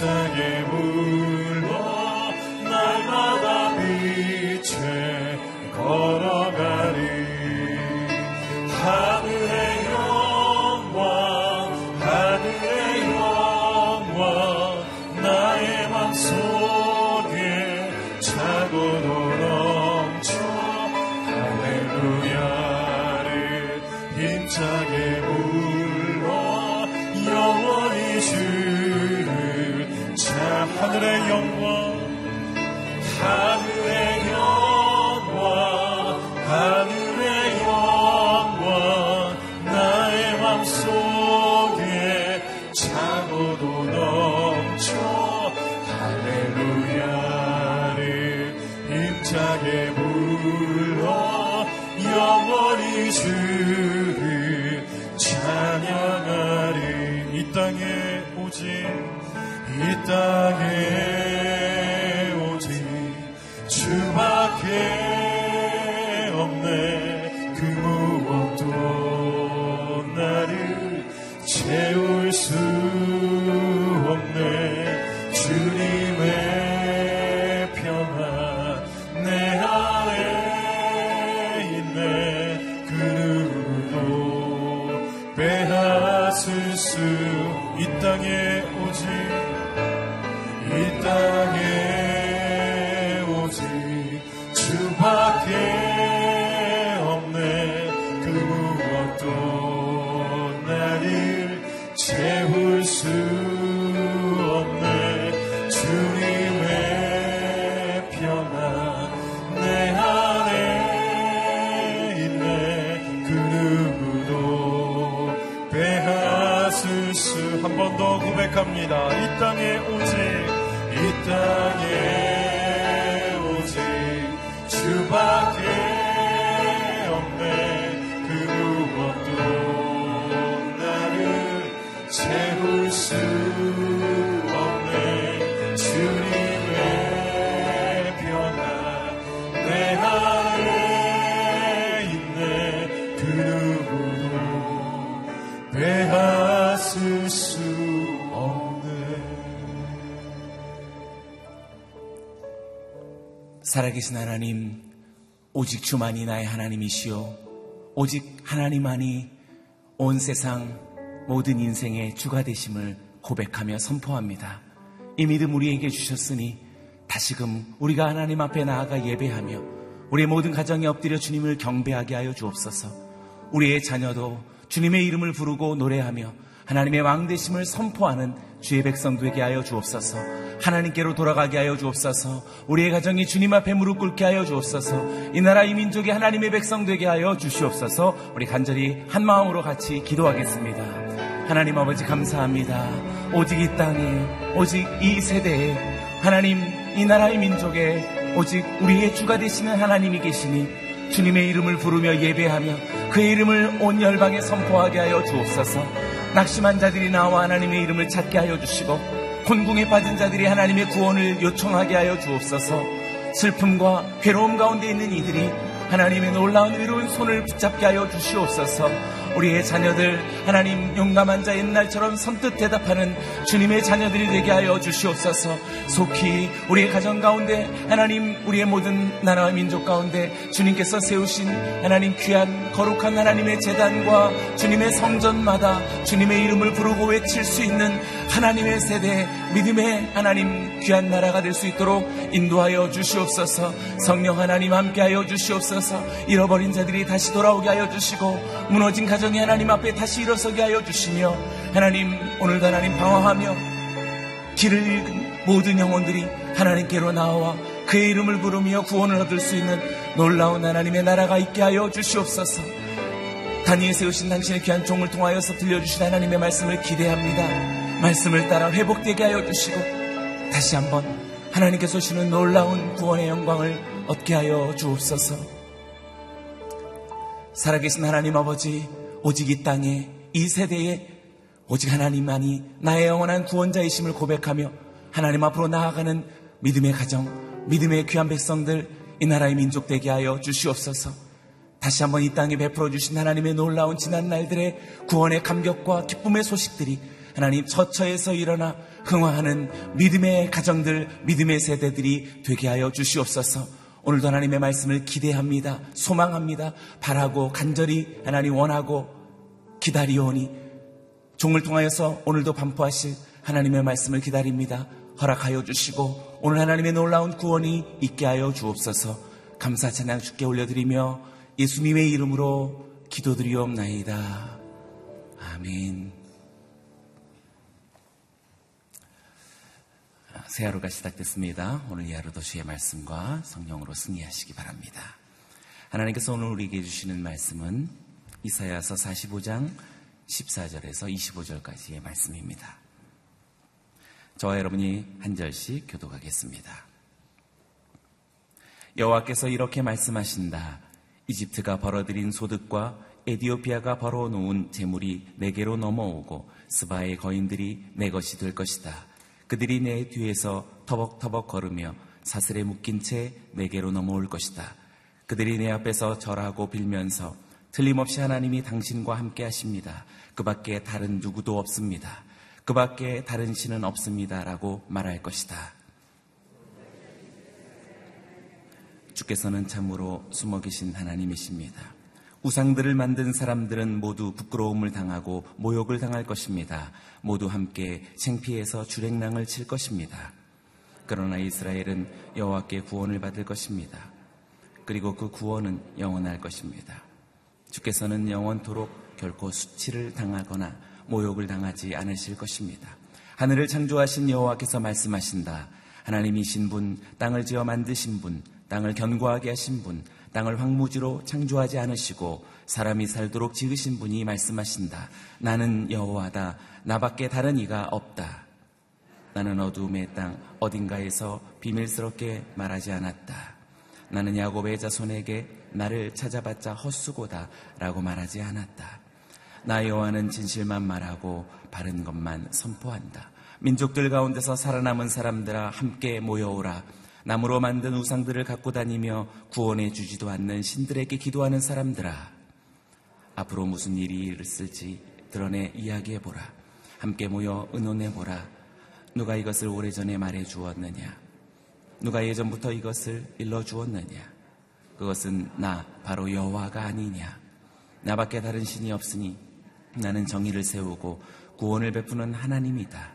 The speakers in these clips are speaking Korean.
singing. Yeah. 살아계신 하나님, 오직 주만이 나의 하나님이시요. 오직 하나님만이 온 세상 모든 인생의 주가 되심을 고백하며 선포합니다. 이 믿음 우리에게 주셨으니 다시금 우리가 하나님 앞에 나아가 예배하며 우리의 모든 가정에 엎드려 주님을 경배하게 하여 주옵소서. 우리의 자녀도 주님의 이름을 부르고 노래하며 하나님의 왕 되심을 선포하는 주의 백성 되게 하여 주옵소서. 하나님께로 돌아가게 하여 주옵소서. 우리의 가정이 주님 앞에 무릎 꿇게 하여 주옵소서. 이 나라 이 민족이 하나님의 백성 되게 하여 주시옵소서. 우리 간절히 한 마음으로 같이 기도하겠습니다. 하나님 아버지 감사합니다. 오직 이 땅에, 오직 이 세대에 하나님 이 나라의 민족에 오직 우리의 주가 되시는 하나님이 계시니 주님의 이름을 부르며 예배하며 그의 이름을 온 열방에 선포하게 하여 주옵소서. 낙심한 자들이 나와 하나님의 이름을 찾게 하여 주시고 곤궁에 빠진 자들이 하나님의 구원을 요청하게 하여 주옵소서. 슬픔과 괴로움 가운데 있는 이들이 하나님의 놀라운 의로운 손을 붙잡게 하여 주시옵소서. 우리의 자녀들 하나님 용감한 자 옛날처럼 선뜻 대답하는 주님의 자녀들이 되게 하여 주시옵소서. 속히 우리의 가정 가운데 하나님 우리의 모든 나라와 민족 가운데 주님께서 세우신 하나님 귀한 거룩한 하나님의 재단과 주님의 성전마다 주님의 이름을 부르고 외칠 수 있는 하나님의 세대 믿음의 하나님 귀한 나라가 될 수 있도록 인도하여 주시옵소서. 성령 하나님 함께하여 주시옵소서. 잃어버린 자들이 다시 돌아오게 하여 주시고 무너진 가정 이 하나님 앞에 다시 일어서게 하여 주시며 하나님 오늘도 하나님 방황하며 길을 잃은 모든 영혼들이 하나님께로 나와 그의 이름을 부르며 구원을 얻을 수 있는 놀라운 하나님의 나라가 있게 하여 주시옵소서. 단위에 세우신 당신의 귀한 종을 통하여서 들려주신 하나님의 말씀을 기대합니다. 말씀을 따라 회복되게 하여 주시고 다시 한번 하나님께서 주시는 놀라운 구원의 영광을 얻게 하여 주옵소서. 살아계신 하나님 아버지, 오직 이 땅에 이 세대에 오직 하나님만이 나의 영원한 구원자이심을 고백하며 하나님 앞으로 나아가는 믿음의 가정, 믿음의 귀한 백성들, 이 나라의 민족 되게 하여 주시옵소서. 다시 한번 이 땅에 베풀어 주신 하나님의 놀라운 지난 날들의 구원의 감격과 기쁨의 소식들이 하나님 처처에서 일어나 흥화하는 믿음의 가정들, 믿음의 세대들이 되게 하여 주시옵소서. 오늘도 하나님의 말씀을 기대합니다. 소망합니다. 바라고 간절히 하나님 원하고 기다리오니 종을 통하여서 오늘도 반포하실 하나님의 말씀을 기다립니다. 허락하여 주시고 오늘 하나님의 놀라운 구원이 있게 하여 주옵소서. 감사 찬양 주께 올려드리며 예수님의 이름으로 기도드리옵나이다. 아멘. 새 하루가 시작됐습니다. 오늘 이 하루도 주의 말씀과 성령으로 승리하시기 바랍니다. 하나님께서 오늘 우리에게 주시는 말씀은 이사야서 45장 14절에서 25절까지의 말씀입니다. 저와 여러분이 한 절씩 교독하겠습니다. 여호와께서 이렇게 말씀하신다. 이집트가 벌어들인 소득과 에디오피아가 벌어놓은 재물이 내게로 넘어오고 스바의 거인들이 내 것이 될 것이다. 그들이 내 뒤에서 터벅터벅 걸으며 사슬에 묶인 채 내게로 넘어올 것이다. 그들이 내 앞에서 절하고 빌면서 틀림없이 하나님이 당신과 함께 하십니다. 그 밖에 다른 누구도 없습니다. 그 밖에 다른 신은 없습니다. 라고 말할 것이다. 주께서는 참으로 숨어 계신 하나님이십니다. 우상들을 만든 사람들은 모두 부끄러움을 당하고 모욕을 당할 것입니다. 모두 함께 생피해서 주랭랑을 칠 것입니다. 그러나 이스라엘은 여호와께 구원을 받을 것입니다. 그리고 그 구원은 영원할 것입니다. 주께서는 영원토록 결코 수치를 당하거나 모욕을 당하지 않으실 것입니다. 하늘을 창조하신 여호와께서 말씀하신다. 하나님이신 분, 땅을 지어 만드신 분, 땅을 견고하게 하신 분, 땅을 황무지로 창조하지 않으시고 사람이 살도록 지으신 분이 말씀하신다. 나는 여호와다. 나밖에 다른 이가 없다. 나는 어두움의 땅 어딘가에서 비밀스럽게 말하지 않았다. 나는 야곱의 자손에게 나를 찾아봤자 헛수고다 라고 말하지 않았다. 나 여호와는 진실만 말하고 바른 것만 선포한다. 민족들 가운데서 살아남은 사람들아 함께 모여오라. 나무로 만든 우상들을 갖고 다니며 구원해 주지도 않는 신들에게 기도하는 사람들아. 앞으로 무슨 일이 있을지 드러내 이야기해 보라. 함께 모여 의논해 보라. 누가 이것을 오래전에 말해 주었느냐? 누가 예전부터 이것을 일러 주었느냐? 그것은 나 바로 여호와가 아니냐? 나밖에 다른 신이 없으니 나는 정의를 세우고 구원을 베푸는 하나님이다.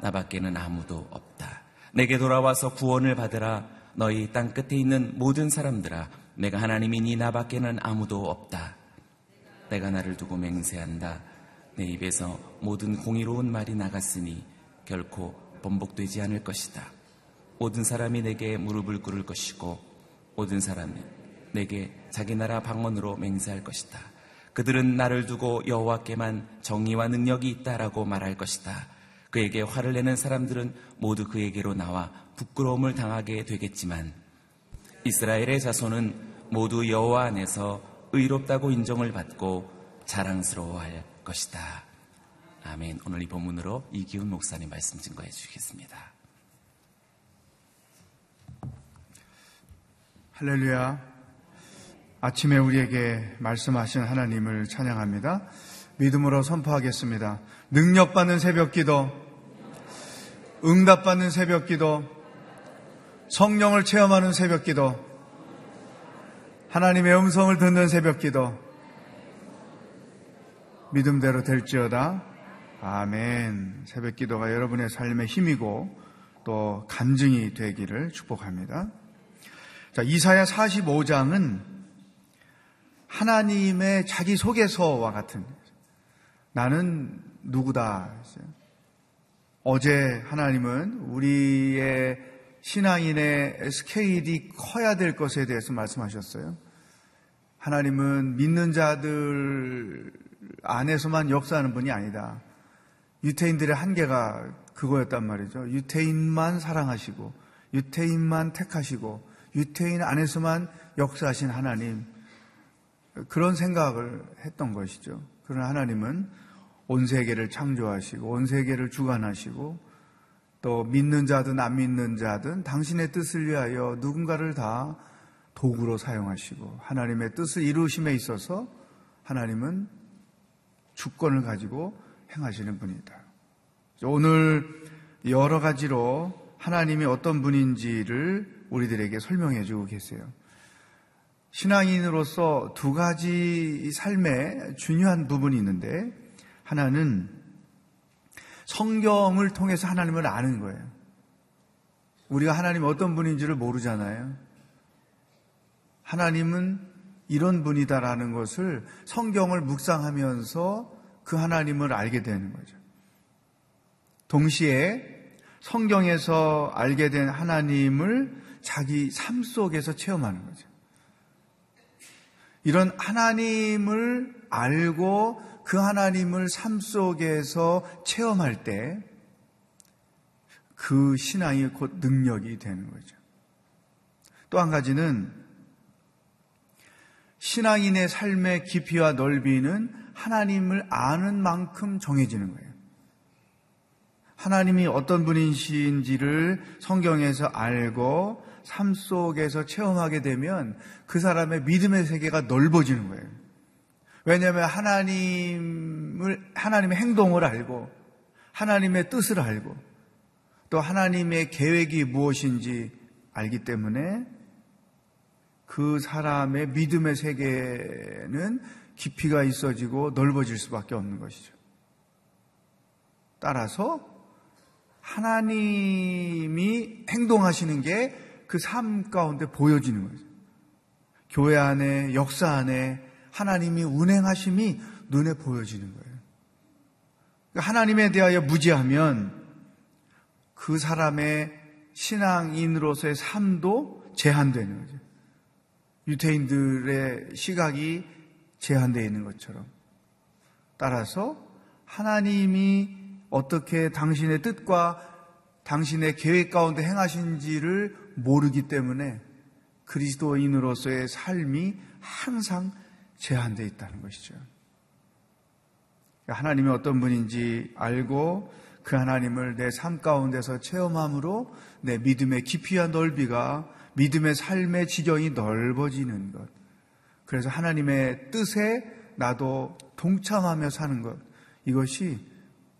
나밖에는 아무도 없다. 내게 돌아와서 구원을 받으라. 너희 땅 끝에 있는 모든 사람들아, 내가 하나님이니 나밖에는 아무도 없다. 내가 나를 두고 맹세한다. 내 입에서 모든 공의로운 말이 나갔으니 결코 번복되지 않을 것이다. 모든 사람이 내게 무릎을 꿇을 것이고 모든 사람이 내게 자기 나라 방언으로 맹세할 것이다. 그들은 나를 두고 여호와께만 정의와 능력이 있다라고 말할 것이다. 그에게 화를 내는 사람들은 모두 그에게로 나와 부끄러움을 당하게 되겠지만 이스라엘의 자손은 모두 여호와 안에서 의롭다고 인정을 받고 자랑스러워할 것이다. 아멘. 오늘 이 본문으로 이기훈 목사님 말씀 증거해 주시겠습니다. 할렐루야. 아침에 우리에게 말씀하신 하나님을 찬양합니다. 믿음으로 선포하겠습니다. 능력받는 새벽 기도, 응답받는 새벽 기도, 성령을 체험하는 새벽 기도, 하나님의 음성을 듣는 새벽 기도, 믿음대로 될지어다. 아멘. 새벽 기도가 여러분의 삶의 힘이고 또 간증이 되기를 축복합니다. 자, 이사야 45장은 하나님의 자기 소개서와 같은 나는 누구다. 어제 하나님은 우리의 신앙인의 스케일이 커야 될 것에 대해서 말씀하셨어요. 하나님은 믿는 자들 안에서만 역사하는 분이 아니다. 유태인들의 한계가 그거였단 말이죠. 유태인만 사랑하시고, 유태인만 택하시고, 유태인 안에서만 역사하신 하나님. 그런 생각을 했던 것이죠. 그러나 하나님은 온 세계를 창조하시고, 온 세계를 주관하시고, 또 믿는 자든 안 믿는 자든 당신의 뜻을 위하여 누군가를 다 도구로 사용하시고, 하나님의 뜻을 이루심에 있어서 하나님은 주권을 가지고 행하시는 분이다. 오늘 여러 가지로 하나님이 어떤 분인지를 우리들에게 설명해 주고 계세요. 신앙인으로서 두 가지 삶의 중요한 부분이 있는데 하나는 성경을 통해서 하나님을 아는 거예요. 우리가 하나님 어떤 분인지를 모르잖아요. 하나님은 이런 분이다라는 것을 성경을 묵상하면서 그 하나님을 알게 되는 거죠. 동시에 성경에서 알게 된 하나님을 자기 삶 속에서 체험하는 거죠. 이런 하나님을 알고 그 하나님을 삶 속에서 체험할 때 그 신앙이 곧 능력이 되는 거죠. 또 한 가지는 신앙인의 삶의 깊이와 넓이는 하나님을 아는 만큼 정해지는 거예요. 하나님이 어떤 분이신지를 성경에서 알고 삶 속에서 체험하게 되면 그 사람의 믿음의 세계가 넓어지는 거예요. 왜냐하면 하나님을, 하나님의 행동을 알고 하나님의 뜻을 알고 또 하나님의 계획이 무엇인지 알기 때문에 그 사람의 믿음의 세계는 깊이가 있어지고 넓어질 수밖에 없는 것이죠. 따라서 하나님이 행동하시는 게 그 삶 가운데 보여지는 거죠. 교회 안에, 역사 안에 하나님이 운행하심이 눈에 보여지는 거예요. 그러니까 하나님에 대하여 무지하면 그 사람의 신앙인으로서의 삶도 제한되는 거죠. 유태인들의 시각이 제한되어 있는 것처럼. 따라서 하나님이 어떻게 당신의 뜻과 당신의 계획 가운데 행하신지를 모르기 때문에 그리스도인으로서의 삶이 항상 제한되어 있다는 것이죠. 하나님이 어떤 분인지 알고 그 하나님을 내 삶 가운데서 체험함으로 내 믿음의 깊이와 넓이가 믿음의 삶의 지경이 넓어지는 것. 그래서 하나님의 뜻에 나도 동참하며 사는 것. 이것이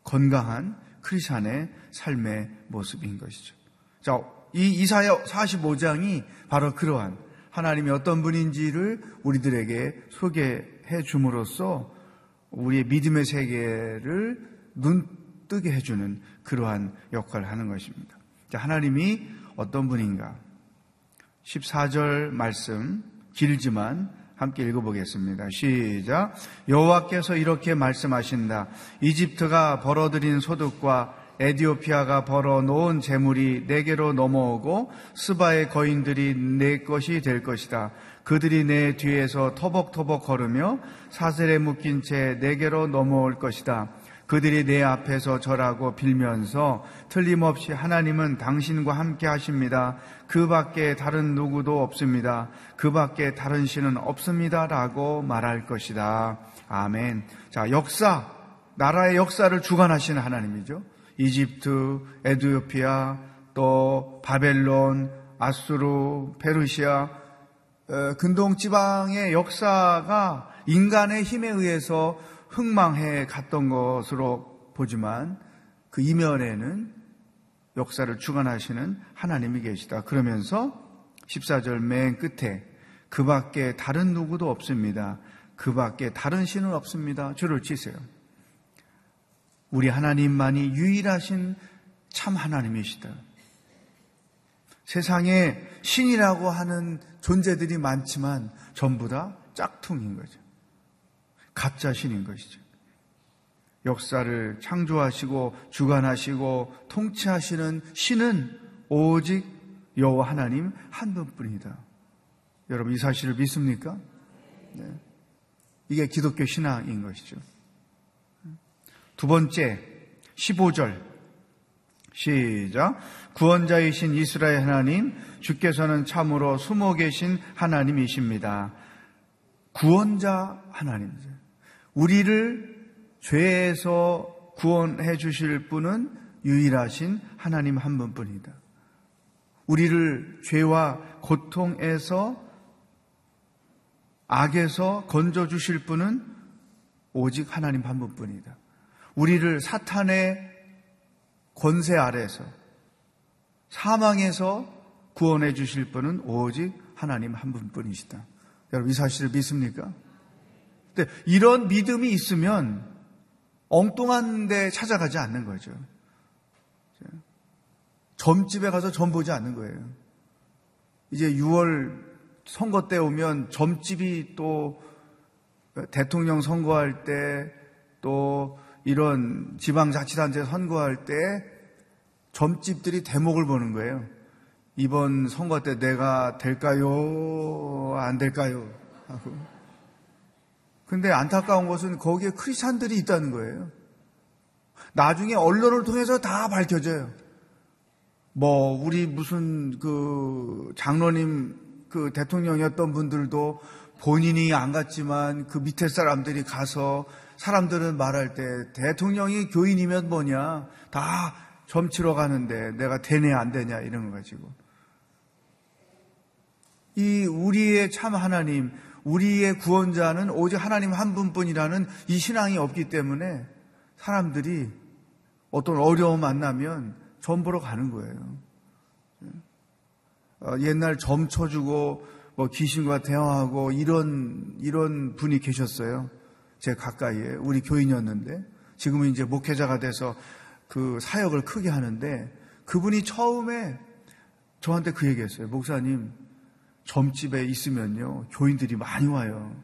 건강한 크리스천의 삶의 모습인 것이죠. 자, 이 이사야 45장이 바로 그러한 하나님이 어떤 분인지를 우리들에게 소개해 줌으로써 우리의 믿음의 세계를 눈뜨게 해주는 그러한 역할을 하는 것입니다. 자, 하나님이 어떤 분인가? 14절 말씀 길지만 함께 읽어보겠습니다. 시작. 여호와께서 이렇게 말씀하신다. 이집트가 벌어들인 소득과 에디오피아가 벌어 놓은 재물이 내게로 넘어오고 스바의 거인들이 내 것이 될 것이다. 그들이 내 뒤에서 터벅터벅 걸으며 사슬에 묶인 채 내게로 넘어올 것이다. 그들이 내 앞에서 절하고 빌면서 틀림없이 하나님은 당신과 함께 하십니다. 그 밖에 다른 누구도 없습니다. 그 밖에 다른 신은 없습니다. 라고 말할 것이다. 아멘. 자, 역사, 나라의 역사를 주관하시는 하나님이죠. 이집트, 에드오피아, 또 바벨론, 아수르, 페르시아, 어, 근동 지방의 역사가 인간의 힘에 의해서 흥망해 갔던 것으로 보지만 그 이면에는 역사를 주관하시는 하나님이 계시다. 그러면서 14절 맨 끝에 그 밖에 다른 누구도 없습니다. 그 밖에 다른 신은 없습니다. 줄을 치세요. 우리 하나님만이 유일하신 참 하나님이시다. 세상에 신이라고 하는 존재들이 많지만 전부 다 짝퉁인 거죠. 가짜 신인 것이죠. 역사를 창조하시고 주관하시고 통치하시는 신은 오직 여호와 하나님 한 분뿐이다. 여러분 이 사실을 믿습니까? 네. 이게 기독교 신앙인 것이죠. 두 번째 15절 시작 구원자이신 이스라엘 하나님 주께서는 참으로 숨어 계신 하나님이십니다. 구원자 하나님이죠. 우리를 죄에서 구원해 주실 분은 유일하신 하나님 한 분뿐이다. 우리를 죄와 고통에서 악에서 건져 주실 분은 오직 하나님 한 분뿐이다. 우리를 사탄의 권세 아래서 사망에서 구원해 주실 분은 오직 하나님 한 분뿐이시다. 여러분 이 사실을 믿습니까? 근데 이런 믿음이 있으면 엉뚱한 데 찾아가지 않는 거죠. 점집에 가서 점 보지 않는 거예요. 이제 6월 선거 때 오면 점집이 또 대통령 선거할 때 또 이런 지방자치단체 선거할 때 점집들이 대목을 보는 거예요. 이번 선거 때 내가 될까요? 안 될까요? 하고. 근데 안타까운 것은 거기에 크리스찬들이 있다는 거예요. 나중에 언론을 통해서 다 밝혀져요. 뭐 우리 무슨 그 장로님 그 대통령이었던 분들도 본인이 안 갔지만 그 밑에 사람들이 가서 사람들은 말할 때 대통령이 교인이면 뭐냐 다 점치러 가는데 내가 되네 안 되냐 이런 거 가지고 이 우리의 참 하나님 우리의 구원자는 오직 하나님 한 분뿐이라는 이 신앙이 없기 때문에 사람들이 어떤 어려움 만나면 점 보러 가는 거예요. 어, 옛날 점 쳐주고 뭐 귀신과 대화하고 이런 이런 분이 계셨어요. 제 가까이에 우리 교인이었는데 지금은 이제 목회자가 돼서 그 사역을 크게 하는데 그분이 처음에 저한테 그 얘기했어요. 목사님 점집에 있으면요 교인들이 많이 와요.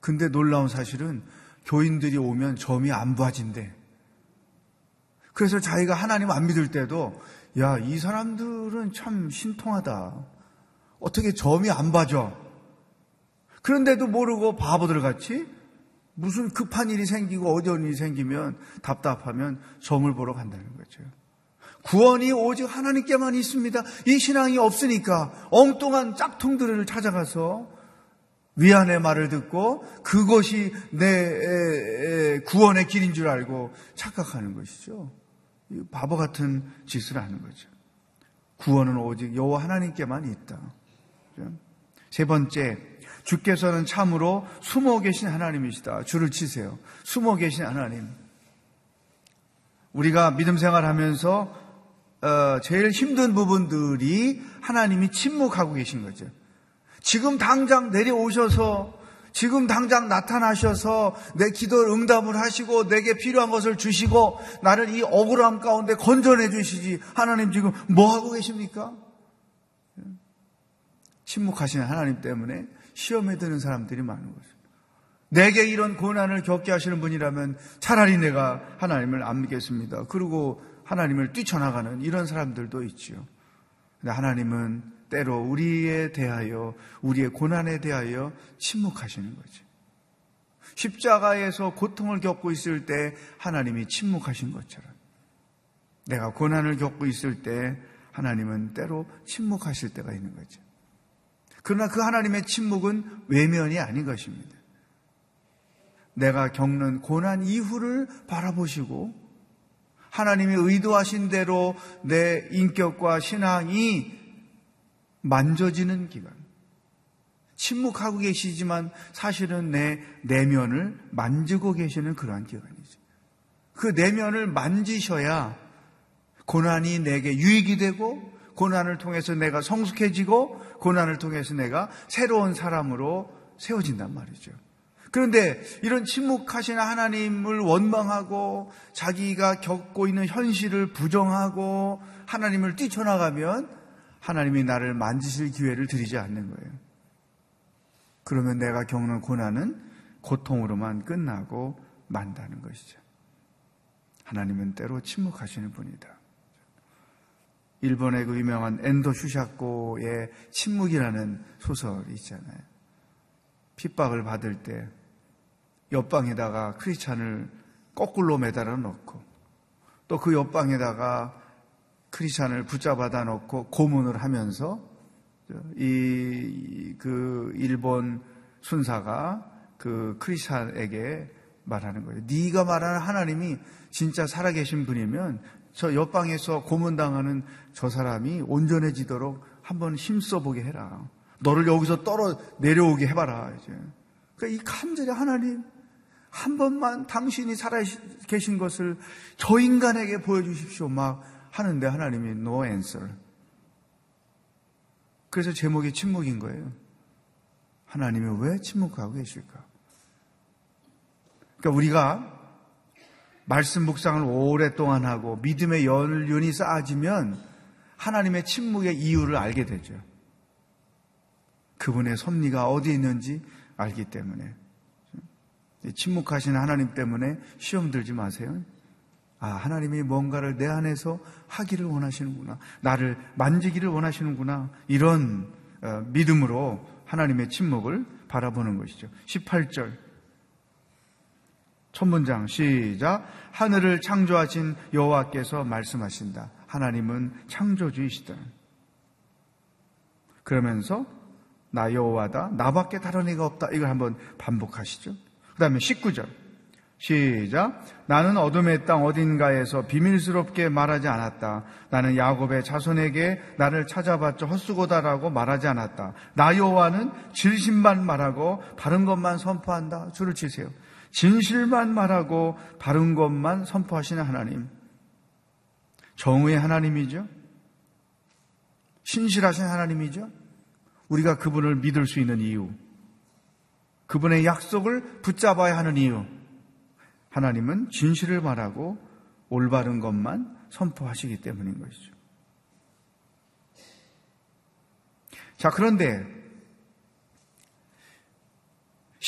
근데 놀라운 사실은 교인들이 오면 점이 안 봐진대. 그래서 자기가 하나님 안 믿을 때도 야, 이 사람들은 참 신통하다. 어떻게 점이 안 봐져? 그런데도 모르고 바보들 같이 무슨 급한 일이 생기고 어려운 일이 생기면 답답하면 점을 보러 간다는 거죠. 구원이 오직 하나님께만 있습니다. 이 신앙이 없으니까 엉뚱한 짝퉁들을 찾아가서 위안의 말을 듣고 그것이 내 구원의 길인 줄 알고 착각하는 것이죠. 바보 같은 짓을 하는 거죠. 구원은 오직 여호와 하나님께만 있다. 세 번째, 주께서는 참으로 숨어 계신 하나님이시다. 줄을 치세요. 숨어 계신 하나님. 우리가 믿음 생활하면서 어, 제일 힘든 부분들이 하나님이 침묵하고 계신 거죠. 지금 당장 내려오셔서 지금 당장 나타나셔서 내 기도를 응답을 하시고 내게 필요한 것을 주시고 나를 이 억울함 가운데 건져내 주시지. 하나님 지금 뭐 하고 계십니까? 침묵하시는 하나님 때문에 시험에 드는 사람들이 많은 거죠. 내게 이런 고난을 겪게 하시는 분이라면 차라리 내가 하나님을 안 믿겠습니다. 그리고 하나님을 뛰쳐나가는 이런 사람들도 있지요. 근데 하나님은 때로 우리에 대하여, 우리의 고난에 대하여 침묵하시는 거죠. 십자가에서 고통을 겪고 있을 때 하나님이 침묵하신 것처럼 내가 고난을 겪고 있을 때 하나님은 때로 침묵하실 때가 있는 거죠. 그러나 그 하나님의 침묵은 외면이 아닌 것입니다. 내가 겪는 고난 이후를 바라보시고 하나님이 의도하신 대로 내 인격과 신앙이 만져지는 기간. 침묵하고 계시지만 사실은 내 내면을 만지고 계시는 그러한 기간이죠. 그 내면을 만지셔야 고난이 내게 유익이 되고 고난을 통해서 내가 성숙해지고 고난을 통해서 내가 새로운 사람으로 세워진단 말이죠. 그런데 이런 침묵하시는 하나님을 원망하고 자기가 겪고 있는 현실을 부정하고 하나님을 뛰쳐나가면 하나님이 나를 만지실 기회를 드리지 않는 거예요. 그러면 내가 겪는 고난은 고통으로만 끝나고 만다는 것이죠. 하나님은 때로 침묵하시는 분이다. 일본의 그 유명한 엔도 슈샤코의 침묵이라는 소설이 있잖아요. 핍박을 받을 때 옆방에다가 크리스찬을 거꾸로 매달아 놓고 또 그 옆방에다가 크리스찬을 붙잡아다 놓고 고문을 하면서 이 그 일본 순사가 그 크리스찬에게 말하는 거예요. 네가 말하는 하나님이 진짜 살아계신 분이면 저 옆방에서 고문당하는 저 사람이 온전해지도록 한번 힘써보게 해라. 너를 여기서 떨어 내려오게 해봐라. 이제. 그러니까 이 간절히 하나님 한 번만 당신이 살아 계신 것을 저 인간에게 보여주십시오. 막 하는데 하나님이 no answer. 그래서 제목이 침묵인 거예요. 하나님이 왜 침묵하고 계실까? 그러니까 우리가 말씀 묵상을 오랫동안 하고 믿음의 연륜이 쌓아지면 하나님의 침묵의 이유를 알게 되죠. 그분의 섭리가 어디 있는지 알기 때문에. 침묵하신 하나님 때문에 시험 들지 마세요. 아, 하나님이 뭔가를 내 안에서 하기를 원하시는구나. 나를 만지기를 원하시는구나. 이런 어, 믿음으로 하나님의 침묵을 바라보는 것이죠. 18절. 첫 문장 시작. 하늘을 창조하신 여호와께서 말씀하신다. 하나님은 창조주이시다. 그러면서 나 여호와다. 나밖에 다른 이가 없다. 이걸 한번 반복하시죠. 그 다음에 19절. 시작. 나는 어둠의 땅 어딘가에서 비밀스럽게 말하지 않았다. 나는 야곱의 자손에게 나를 찾아봤자 헛수고다라고 말하지 않았다. 나 여호와는 진실만 말하고 바른 것만 선포한다. 줄을 치세요. 진실만 말하고 바른 것만 선포하시는 하나님. 정의의 하나님이죠. 신실하신 하나님이죠. 우리가 그분을 믿을 수 있는 이유. 그분의 약속을 붙잡아야 하는 이유. 하나님은 진실을 말하고 올바른 것만 선포하시기 때문인 것이죠. 자, 그런데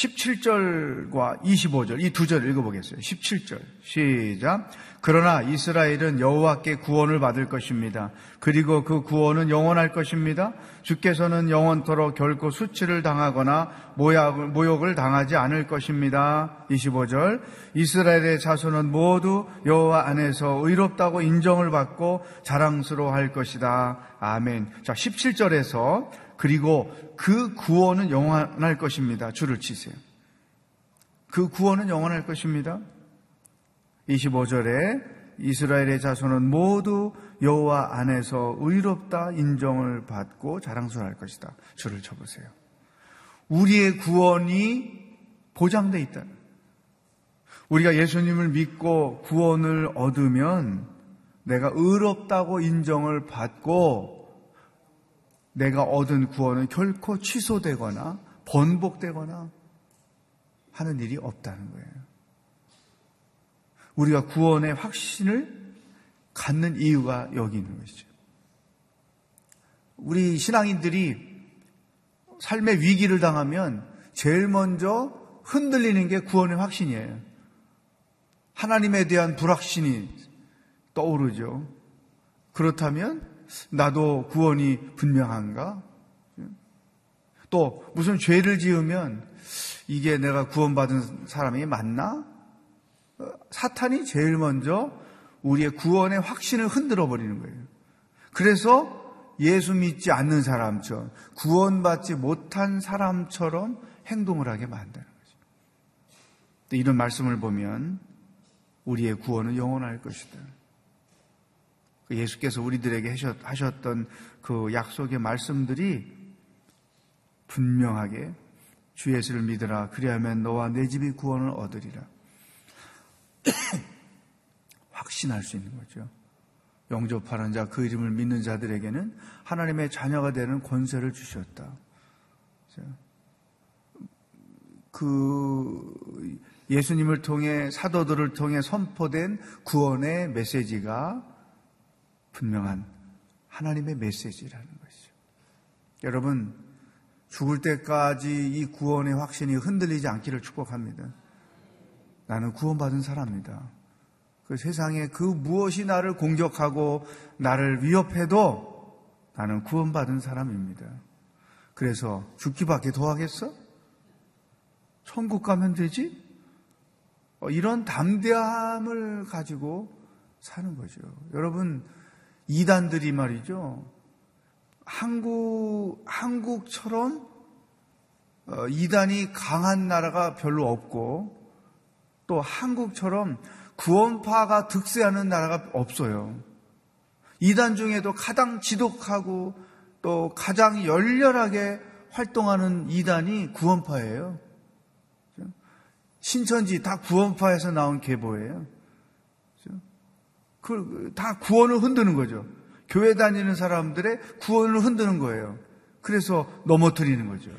17절과 25절 이 두 절 읽어보겠어요. 17절 시작. 그러나 이스라엘은 여호와께 구원을 받을 것입니다. 그리고 그 구원은 영원할 것입니다. 주께서는 영원토록 결코 수치를 당하거나 모욕을 당하지 않을 것입니다. 25절 이스라엘의 자손은 모두 여호와 안에서 의롭다고 인정을 받고 자랑스러워할 것이다. 아멘. 자 17절에서 그리고 그 구원은 영원할 것입니다. 줄을 치세요. 그 구원은 영원할 것입니다. 25절에 이스라엘의 자손은 모두 여호와 안에서 의롭다 인정을 받고 자랑스러워할 것이다. 줄을 쳐보세요. 우리의 구원이 보장돼 있다. 우리가 예수님을 믿고 구원을 얻으면 내가 의롭다고 인정을 받고 내가 얻은 구원은 결코 취소되거나 번복되거나 하는 일이 없다는 거예요. 우리가 구원의 확신을 갖는 이유가 여기 있는 것이죠. 우리 신앙인들이 삶의 위기를 당하면 제일 먼저 흔들리는 게 구원의 확신이에요. 하나님에 대한 불확신이 떠오르죠. 그렇다면 나도 구원이 분명한가? 또 무슨 죄를 지으면 이게 내가 구원받은 사람이 맞나? 사탄이 제일 먼저 우리의 구원의 확신을 흔들어 버리는 거예요. 그래서 예수 믿지 않는 사람처럼 구원받지 못한 사람처럼 행동을 하게 만드는 거죠. 이런 말씀을 보면 우리의 구원은 영원할 것이다. 예수께서 우리들에게 하셨던 그 약속의 말씀들이 분명하게 주 예수를 믿으라. 그리하면 너와 내 집이 구원을 얻으리라. 확신할 수 있는 거죠. 영접하는 자, 그 이름을 믿는 자들에게는 하나님의 자녀가 되는 권세를 주셨다. 그 예수님을 통해 사도들을 통해 선포된 구원의 메시지가 분명한 하나님의 메시지라는 것이죠. 여러분, 죽을 때까지 이 구원의 확신이 흔들리지 않기를 축복합니다. 나는 구원받은 사람입니다. 그 세상에 그 무엇이 나를 공격하고 나를 위협해도 나는 구원받은 사람입니다. 그래서 죽기밖에 더 하겠어? 천국 가면 되지? 어, 이런 담대함을 가지고 사는 거죠. 여러분, 이단들이 말이죠. 한국, 한국처럼 어, 이단이 강한 나라가 별로 없고 또 한국처럼 구원파가 득세하는 나라가 없어요. 이단 중에도 가장 지독하고 또 가장 열렬하게 활동하는 이단이 구원파예요. 신천지 다 구원파에서 나온 계보예요. 그, 다 구원을 흔드는 거죠. 교회 다니는 사람들의 구원을 흔드는 거예요. 그래서 넘어뜨리는 거죠.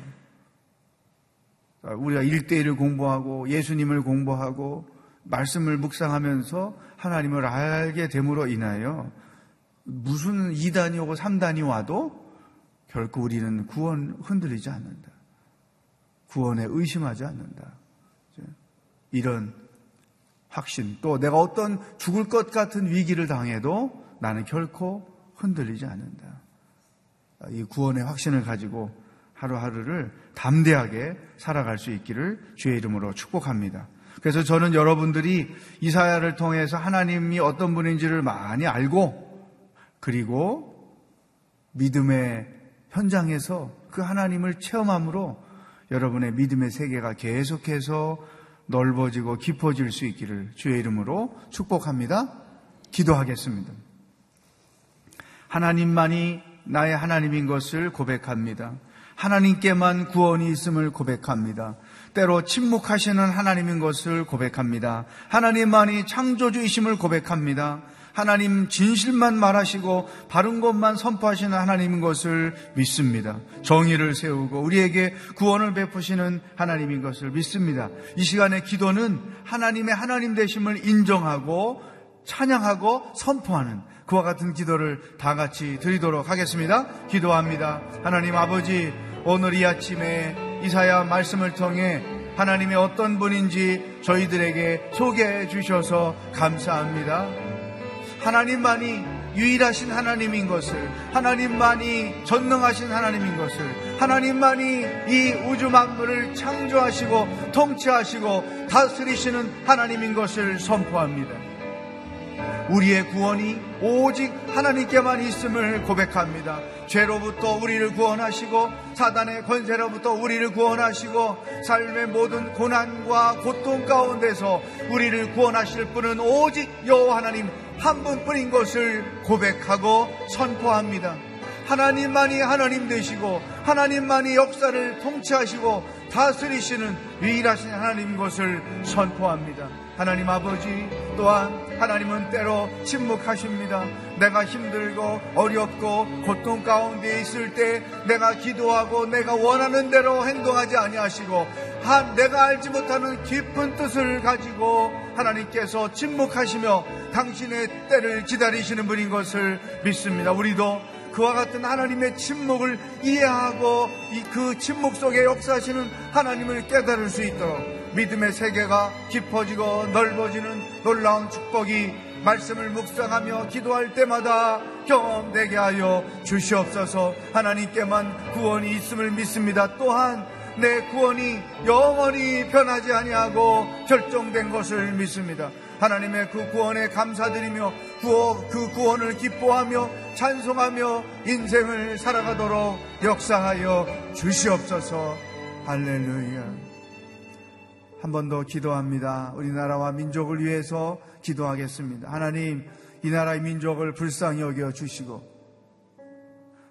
우리가 일대일을 공부하고 예수님을 공부하고 말씀을 묵상하면서 하나님을 알게 됨으로 인하여 무슨 2단이 오고 3단이 와도 결코 우리는 구원 흔들리지 않는다. 구원에 의심하지 않는다. 이런 확신, 또 내가 어떤 죽을 것 같은 위기를 당해도 나는 결코 흔들리지 않는다. 이 구원의 확신을 가지고 하루하루를 담대하게 살아갈 수 있기를 주의 이름으로 축복합니다. 그래서 저는 여러분들이 이사야를 통해서 하나님이 어떤 분인지를 많이 알고 그리고 믿음의 현장에서 그 하나님을 체험함으로 여러분의 믿음의 세계가 계속해서 넓어지고 깊어질 수 있기를 주의 이름으로 축복합니다. 기도하겠습니다. 하나님만이 나의 하나님인 것을 고백합니다. 하나님께만 구원이 있음을 고백합니다. 때로 침묵하시는 하나님인 것을 고백합니다. 하나님만이 창조주이심을 고백합니다. 하나님 진실만 말하시고 바른 것만 선포하시는 하나님인 것을 믿습니다. 정의를 세우고 우리에게 구원을 베푸시는 하나님인 것을 믿습니다. 이 시간의 기도는 하나님의 하나님 되심을 인정하고 찬양하고 선포하는 그와 같은 기도를 다 같이 드리도록 하겠습니다. 기도합니다. 하나님 아버지 오늘 이 아침에 이사야 말씀을 통해 하나님의 어떤 분인지 저희들에게 소개해 주셔서 감사합니다. 하나님만이 유일하신 하나님인 것을, 하나님만이 전능하신 하나님인 것을, 하나님만이 이 우주 만물을 창조하시고 통치하시고 다스리시는 하나님인 것을 선포합니다. 우리의 구원이 오직 하나님께만 있음을 고백합니다. 죄로부터 우리를 구원하시고 사단의 권세로부터 우리를 구원하시고 삶의 모든 고난과 고통 가운데서 우리를 구원하실 분은 오직 여호와 하나님 한 분뿐인 것을 고백하고 선포합니다. 하나님만이 하나님 되시고 하나님만이 역사를 통치하시고 다스리시는 유일하신 하나님 것을 선포합니다. 하나님 아버지 또한 하나님은 때로 침묵하십니다. 내가 힘들고 어렵고 고통 가운데 있을 때 내가 기도하고 내가 원하는 대로 행동하지 아니하시고 한 내가 알지 못하는 깊은 뜻을 가지고 하나님께서 침묵하시며 당신의 때를 기다리시는 분인 것을 믿습니다. 우리도 그와 같은 하나님의 침묵을 이해하고 그 침묵 속에 역사하시는 하나님을 깨달을 수 있도록 믿음의 세계가 깊어지고 넓어지는 놀라운 축복이 말씀을 묵상하며 기도할 때마다 경험되게 하여 주시옵소서 하나님께만 구원이 있음을 믿습니다. 또한 내 구원이 영원히 변하지 아니하고 결정된 것을 믿습니다. 하나님의 그 구원에 감사드리며 그 구원을 기뻐하며 찬송하며 인생을 살아가도록 역사하여 주시옵소서. 할렐루야. 한 번 더 기도합니다. 우리나라와 민족을 위해서 기도하겠습니다. 하나님, 이 나라의 민족을 불쌍히 여겨 주시고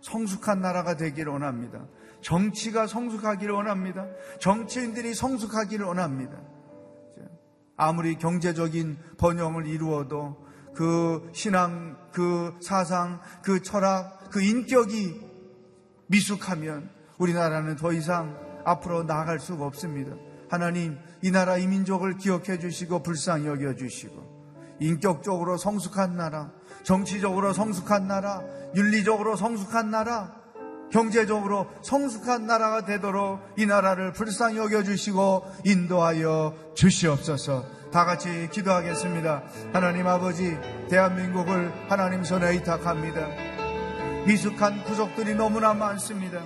성숙한 나라가 되기를 원합니다. 정치가 성숙하기를 원합니다. 정치인들이 성숙하기를 원합니다. 아무리 경제적인 번영을 이루어도 그 신앙, 그 사상, 그 철학, 그 인격이 미숙하면 우리나라는 더 이상 앞으로 나아갈 수가 없습니다. 하나님, 이 나라 이 민족을 기억해 주시고 불쌍히 여겨 주시고 인격적으로 성숙한 나라, 정치적으로 성숙한 나라, 윤리적으로 성숙한 나라, 경제적으로 성숙한 나라가 되도록 이 나라를 불쌍히 여겨주시고 인도하여 주시옵소서. 다 같이 기도하겠습니다. 하나님 아버지, 대한민국을 하나님 손에 의탁합니다. 미숙한 구속들이 너무나 많습니다.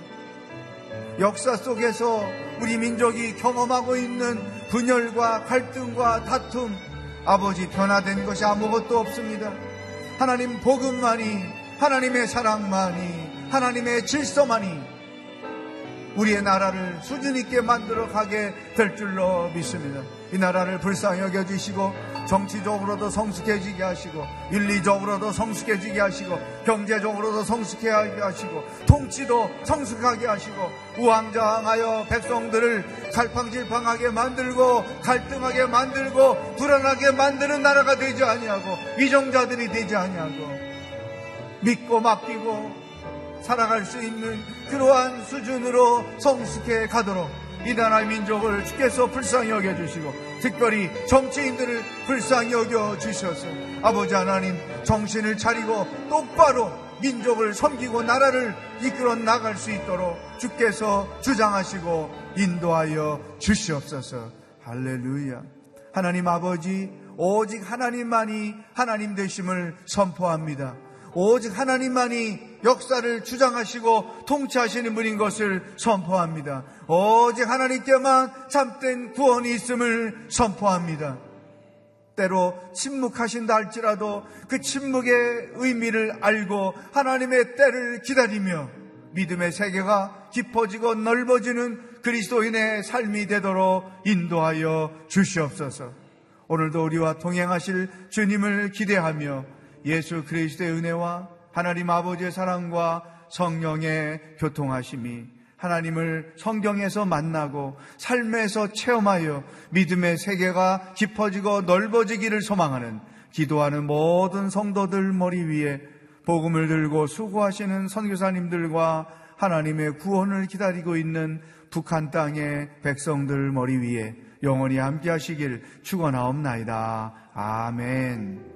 역사 속에서 우리 민족이 경험하고 있는 분열과 갈등과 다툼, 아버지 변화된 것이 아무것도 없습니다. 하나님 복음만이, 하나님의 사랑만이, 하나님의 질서만이 우리의 나라를 수준 있게 만들어 가게 될 줄로 믿습니다. 이 나라를 불쌍히 여겨주시고 정치적으로도 성숙해지게 하시고 윤리적으로도 성숙해지게 하시고 경제적으로도 성숙하게 하시고 통치도 성숙하게 하시고 우왕좌왕하여 백성들을 갈팡질팡하게 만들고 갈등하게 만들고 불안하게 만드는 나라가 되지 아니하고 위정자들이 되지 아니하고 믿고 맡기고 살아갈 수 있는 그러한 수준으로 성숙해 가도록 이 나라의 민족을 주께서 불쌍히 여겨주시고 특별히 정치인들을 불쌍히 여겨주셔서 아버지 하나님 정신을 차리고 똑바로 민족을 섬기고 나라를 이끌어 나갈 수 있도록 주께서 주장하시고 인도하여 주시옵소서. 할렐루야. 하나님 아버지 오직 하나님만이 하나님 되심을 선포합니다. 오직 하나님만이 역사를 주장하시고 통치하시는 분인 것을 선포합니다. 오직 하나님께만 참된 구원이 있음을 선포합니다. 때로 침묵하신다 할지라도 그 침묵의 의미를 알고 하나님의 때를 기다리며 믿음의 세계가 깊어지고 넓어지는 그리스도인의 삶이 되도록 인도하여 주시옵소서. 오늘도 우리와 동행하실 주님을 기대하며 예수 그리스도의 은혜와 하나님 아버지의 사랑과 성령의 교통하심이 하나님을 성경에서 만나고 삶에서 체험하여 믿음의 세계가 깊어지고 넓어지기를 소망하는 기도하는 모든 성도들 머리 위에 복음을 들고 수고하시는 선교사님들과 하나님의 구원을 기다리고 있는 북한 땅의 백성들 머리 위에 영원히 함께 하시길 축원하옵나이다. 아멘.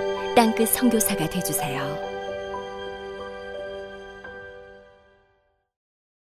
땅끝 성교사가 되주세요